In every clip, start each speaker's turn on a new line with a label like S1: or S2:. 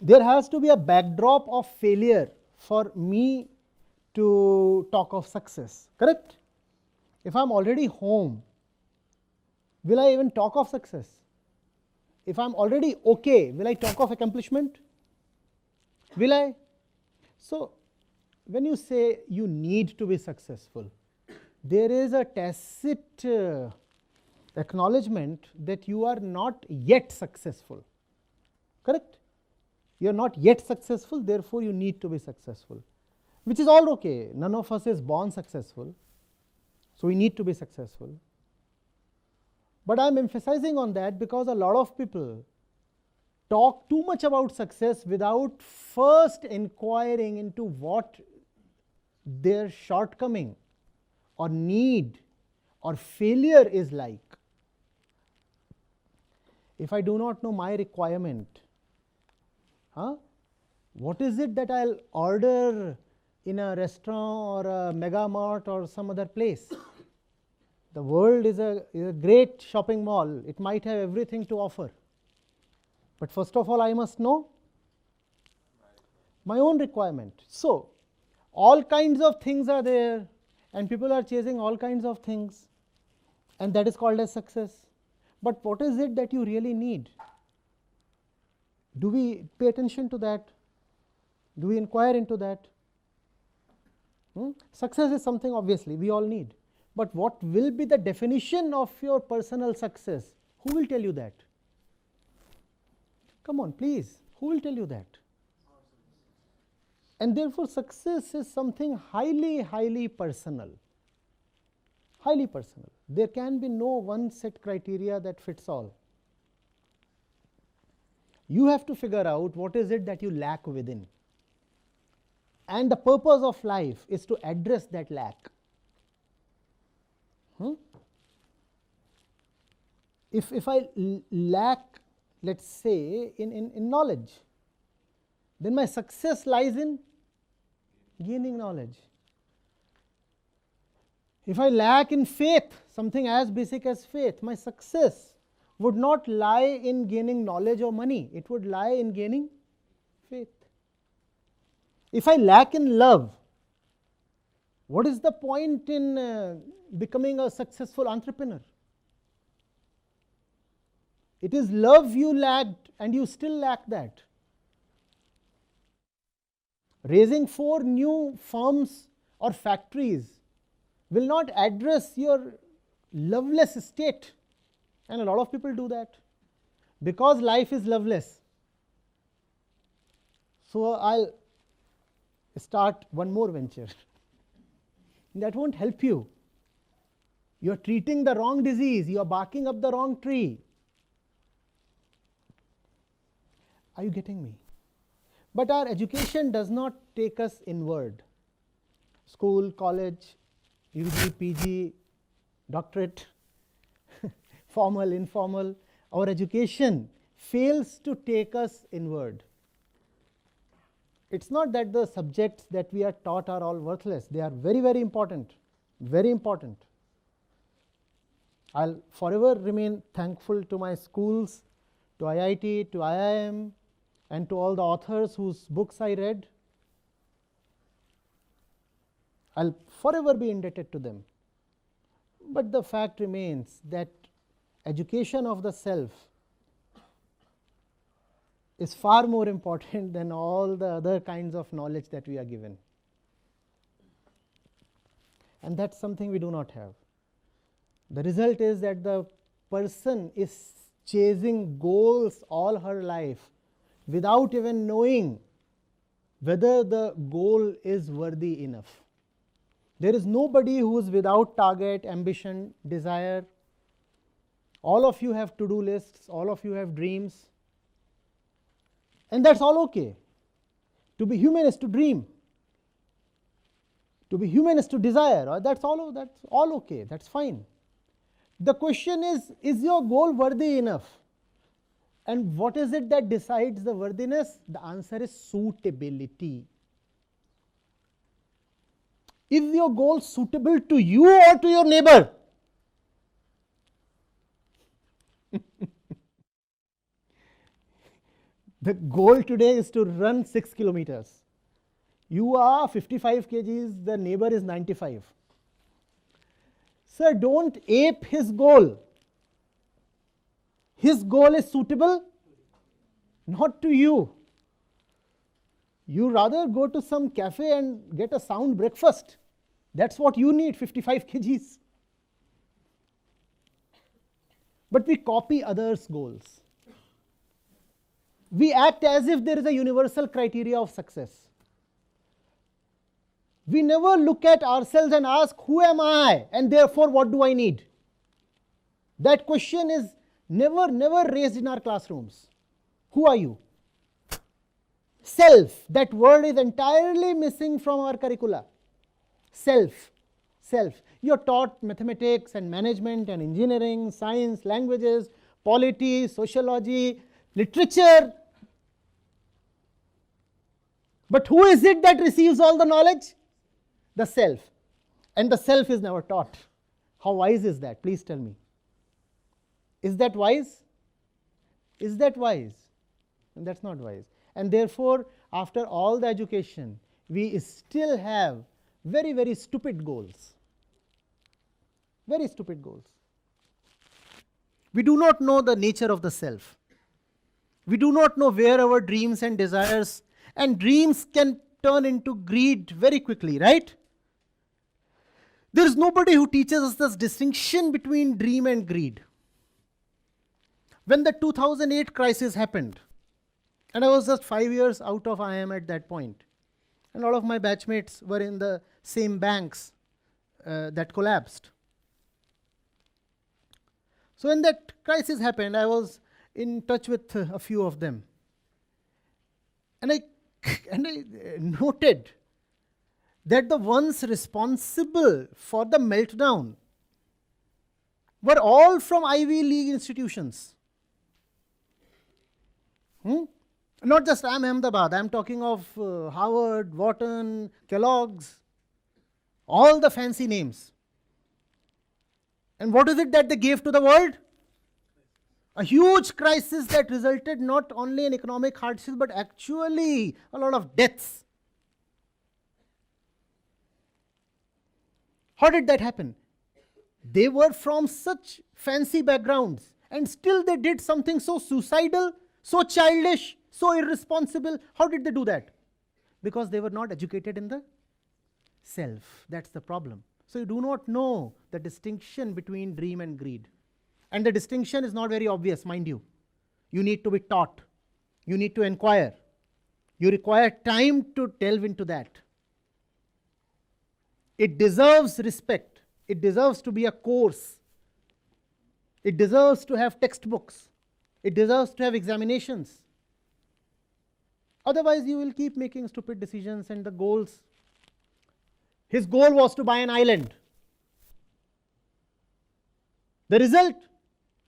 S1: there has to be a backdrop of failure for me to talk of success, correct? If I'm already home, will I even talk of success? If I'm already okay, will I talk of accomplishment? Will I? So, when you say you need to be successful, there is a tacit uh, acknowledgement that you are not yet successful, correct? You are not yet successful, therefore, you need to be successful, which is all okay. None of us is born successful, so we need to be successful. But I am emphasizing on that because a lot of people talk too much about success without first inquiring into what their shortcoming or need or failure is like. If I do not know my requirement, huh, what is it that I'll order in a restaurant or a mega mart or some other place? The world is a, is a great shopping mall, it might have everything to offer. But first of all, I must know my own requirement. So, all kinds of things are there, and people are chasing all kinds of things, and that is called as success. But what is it that you really need? Do we pay attention to that? Do we inquire into that? Hmm? Success is something obviously we all need. But what will be the definition of your personal success? Who will tell you that? Come on, please. Who will tell you that? And therefore, success is something highly, highly personal. Highly personal. There can be no one set criteria that fits all. You have to figure out what is it that you lack within. And the purpose of life is to address that lack. Hmm? If, if I lack, let us say, in, in, in knowledge, then my success lies in gaining knowledge. If I lack in faith, something as basic as faith, my success would not lie in gaining knowledge or money, it would lie in gaining faith. If I lack in love, what is the point in uh, becoming a successful entrepreneur? It is love you lacked and you still lack that. Raising four new firms or factories will not address your loveless state, and a lot of people do that because life is loveless. So, I will start one more venture. that won't help you. You are treating the wrong disease, you are barking up the wrong tree. Are you getting me? But our education does not take us inward. School, college, UG, PG, doctorate, formal, informal, our education fails to take us inward. It's not that the subjects that we are taught are all worthless, they are very, very important, very important. I'll forever remain thankful to my schools, to IIT, to IIM, and to all the authors whose books I read. I'll forever be indebted to them. But the fact remains that education of the self is far more important than all the other kinds of knowledge that we are given. And that's something we do not have. The result is that the person is chasing goals all her life without even knowing whether the goal is worthy enough. There is nobody who is without target, ambition, desire. All of you have to do lists, all of you have dreams, and that's all okay. To be human is to dream. To be human is to desire. That's all that's all okay. That's fine. The question is is your goal worthy enough? And what is it that decides the worthiness? The answer is suitability. Is your goal suitable to you or to your neighbor? The goal today is to run 6 kilometers. You are 55 kgs, the neighbor is 95. Sir, don't ape his goal. His goal is suitable not to you. You rather go to some cafe and get a sound breakfast. That's what you need 55 kgs. But we copy others' goals. We act as if there is a universal criteria of success. We never look at ourselves and ask, Who am I? And therefore, what do I need? That question is never, never raised in our classrooms. Who are you? Self. That word is entirely missing from our curricula. Self. Self. You're taught mathematics and management and engineering, science, languages, polity, sociology, literature. But who is it that receives all the knowledge? The self. And the self is never taught. How wise is that? Please tell me. Is that wise? Is that wise? And that's not wise. And therefore, after all the education, we still have very, very stupid goals. Very stupid goals. We do not know the nature of the self. We do not know where our dreams and desires and dreams can turn into greed very quickly, right? There is nobody who teaches us this distinction between dream and greed. When the 2008 crisis happened, and I was just five years out of IIM at that point, and all of my batchmates were in the same banks uh, that collapsed. So when that crisis happened, I was in touch with uh, a few of them. And I, and I uh, noted that the ones responsible for the meltdown were all from Ivy League institutions. Hmm? Not just IIM Ahmedabad, I'm talking of uh, Harvard, Wharton, Kellogg's, all the fancy names. And what is it that they gave to the world? A huge crisis that resulted not only in economic hardships but actually a lot of deaths. How did that happen? They were from such fancy backgrounds and still they did something so suicidal, so childish, so irresponsible. How did they do that? Because they were not educated in the self. That's the problem. So you do not know the distinction between dream and greed. And the distinction is not very obvious, mind you. You need to be taught, you need to inquire, you require time to delve into that. It deserves respect. It deserves to be a course. It deserves to have textbooks. It deserves to have examinations. Otherwise, you will keep making stupid decisions and the goals. His goal was to buy an island. The result,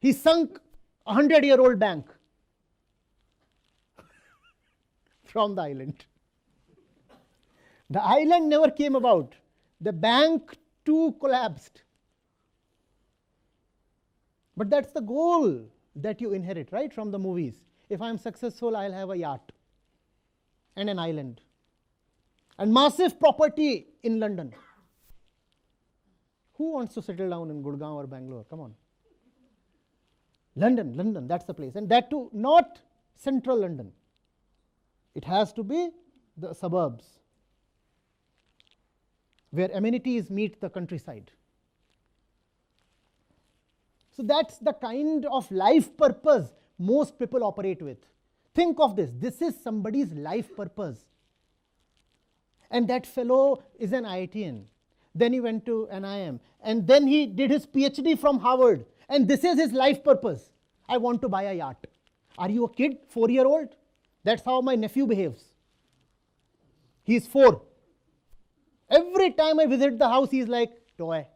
S1: he sunk a hundred year old bank from the island. The island never came about the bank too collapsed. But that's the goal that you inherit, right, from the movies. If I'm successful, I'll have a yacht and an island and massive property in London. Who wants to settle down in Gurgaon or Bangalore? Come on. London, London, that's the place. And that too, not central London. It has to be the suburbs where amenities meet the countryside. So that's the kind of life purpose most people operate with. Think of this this is somebody's life purpose. And that fellow is an IITian. Then he went to NIM. And then he did his PhD from Harvard. And this is his life purpose. I want to buy a yacht. Are you a kid? Four year old? That's how my nephew behaves. He's four. Every time I visit the house, he's like, toy.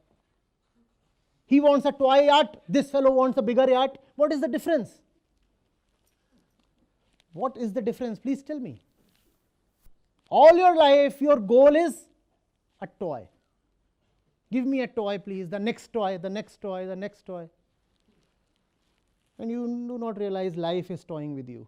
S1: He wants a toy yacht, this fellow wants a bigger yacht. What is the difference? What is the difference? Please tell me. All your life, your goal is a toy. Give me a toy, please. The next toy, the next toy, the next toy and you do not realize life is toying with you.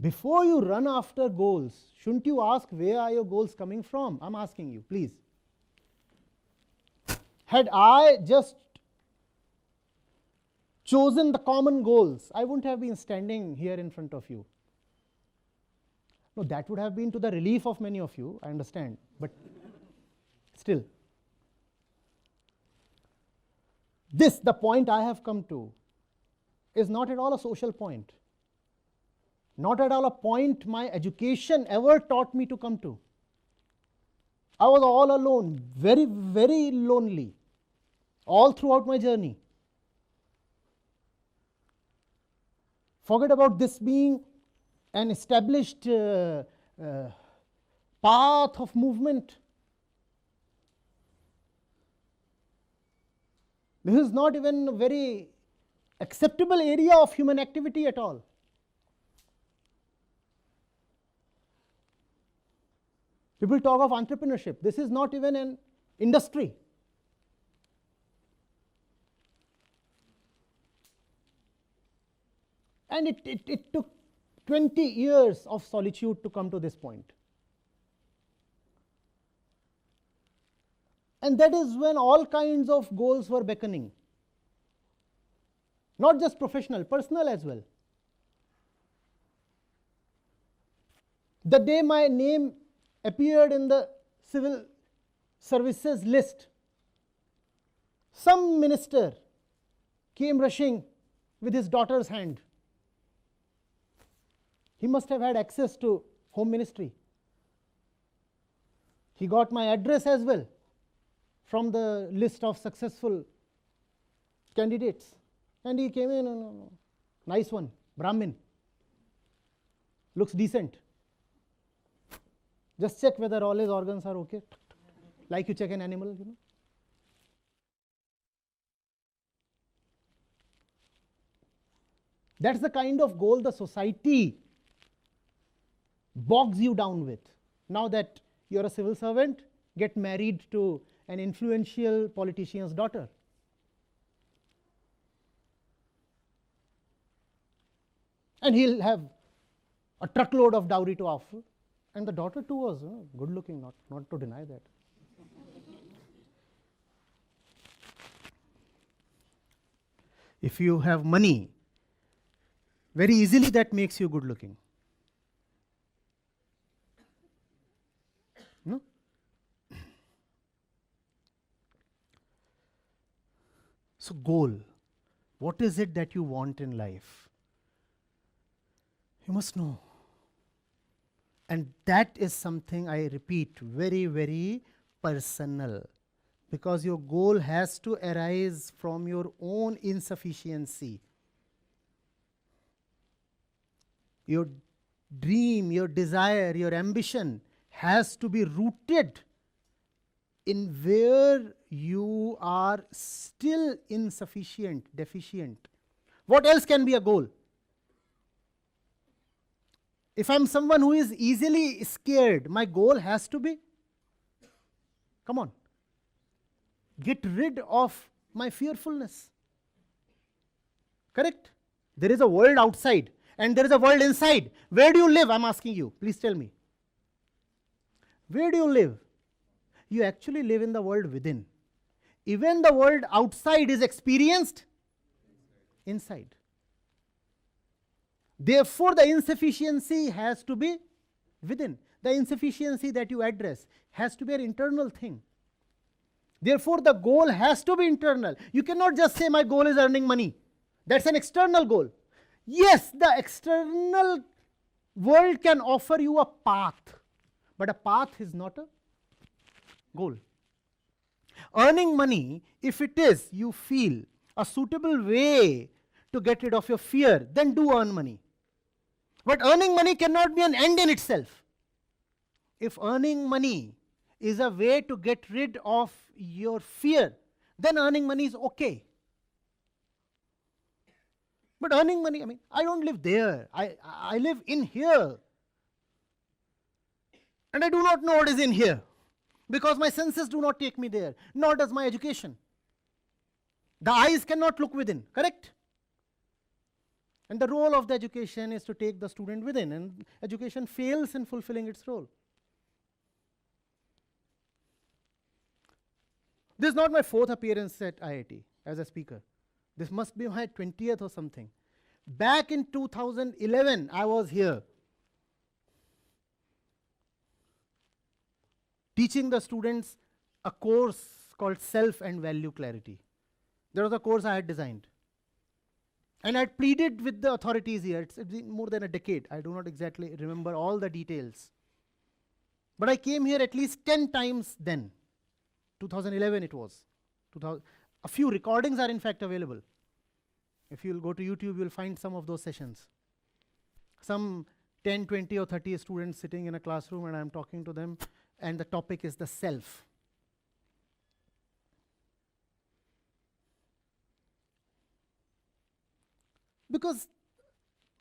S1: Before you run after goals, shouldn't you ask where are your goals coming from? I'm asking you, please. Had I just chosen the common goals, I wouldn't have been standing here in front of you. No, that would have been to the relief of many of you, I understand, but still. This, the point I have come to, is not at all a social point, not at all a point my education ever taught me to come to. I was all alone, very, very lonely, all throughout my journey. Forget about this being an established uh, uh, path of movement. This is not even a very acceptable area of human activity at all. People talk of entrepreneurship. This is not even an industry. And it, it, it took 20 years of solitude to come to this point. And that is when all kinds of goals were beckoning. Not just professional, personal as well. The day my name appeared in the civil services list, some minister came rushing with his daughter's hand. He must have had access to home ministry. He got my address as well from the list of successful candidates. And he came in, no. nice one, Brahmin. Looks decent. Just check whether all his organs are okay, like you check an animal, you know. That's the kind of goal the society bogs you down with. Now that you're a civil servant, get married to an influential politician's daughter. And he'll have a truckload of dowry to offer. And the daughter too was know, good looking, not, not to deny that. if you have money, very easily that makes you good looking. No? So, goal. What is it that you want in life? You must know. And that is something I repeat very, very personal because your goal has to arise from your own insufficiency. Your dream, your desire, your ambition has to be rooted in where you are still insufficient, deficient. What else can be a goal? If I'm someone who is easily scared, my goal has to be come on, get rid of my fearfulness. Correct? There is a world outside and there is a world inside. Where do you live? I'm asking you. Please tell me. Where do you live? You actually live in the world within. Even the world outside is experienced inside. Therefore, the insufficiency has to be within. The insufficiency that you address has to be an internal thing. Therefore, the goal has to be internal. You cannot just say, My goal is earning money. That's an external goal. Yes, the external world can offer you a path, but a path is not a goal. Earning money, if it is, you feel, a suitable way to get rid of your fear, then do earn money. But earning money cannot be an end in itself. If earning money is a way to get rid of your fear, then earning money is okay. But earning money, I mean, I don't live there. I, I live in here. And I do not know what is in here because my senses do not take me there, nor does my education. The eyes cannot look within, correct? And the role of the education is to take the student within, and education fails in fulfilling its role. This is not my fourth appearance at IIT as a speaker. This must be my 20th or something. Back in 2011, I was here teaching the students a course called Self and Value Clarity. There was a course I had designed. And I had pleaded with the authorities here. It's, it's been more than a decade. I do not exactly remember all the details. But I came here at least 10 times then. 2011 it was. 2000, a few recordings are in fact available. If you'll go to YouTube, you'll find some of those sessions. Some 10, 20, or 30 students sitting in a classroom, and I'm talking to them, and the topic is the self. Because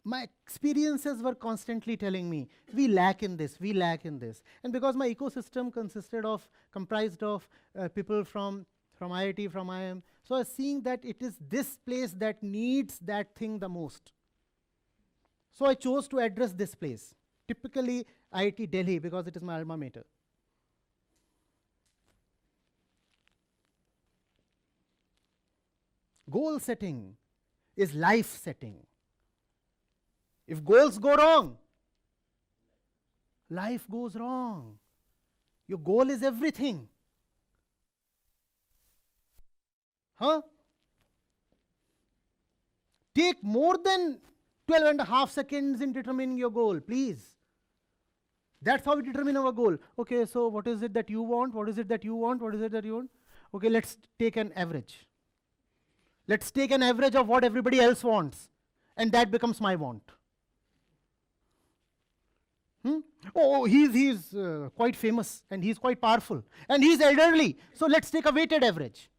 S1: my experiences were constantly telling me we lack in this we lack in this. And because my ecosystem consisted of comprised of uh, people from from iit from iim so i was seeing that it is this place that needs that thing the most. So i chose to address this place typically iit delhi because it is my alma mater goal setting is life setting if goals go wrong, life goes wrong. Your goal is everything. Huh? Take more than 12 and a half seconds in determining your goal, please. That's how we determine our goal. Okay, so what is it that you want? What is it that you want? What is it that you want? Okay, let's take an average. Let's take an average of what everybody else wants, and that becomes my want. Hmm? Oh, he's, he's uh, quite famous and he's quite powerful and he's elderly. So let's take a weighted average.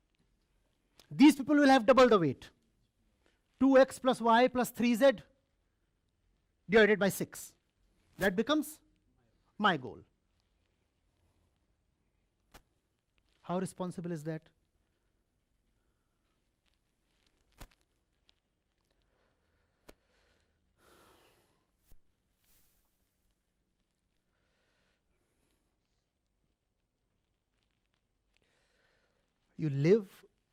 S1: These people will have double the weight 2x plus y plus 3z divided by 6. That becomes my goal. How responsible is that? You live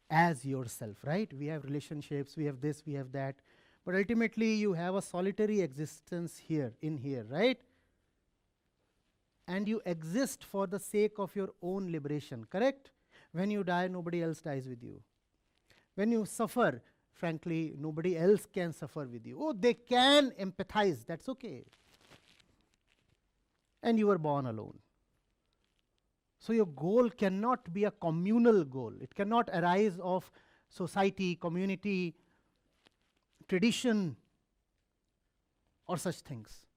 S1: as yourself, right? We have relationships, we have this, we have that. But ultimately, you have a solitary existence here, in here, right? And you exist for the sake of your own liberation, correct? When you die, nobody else dies with you. When you suffer, frankly, nobody else can suffer with you. Oh, they can empathize, that's okay. And you were born alone. So your goal cannot be a communal goal. It cannot arise of society, community, tradition, or such things.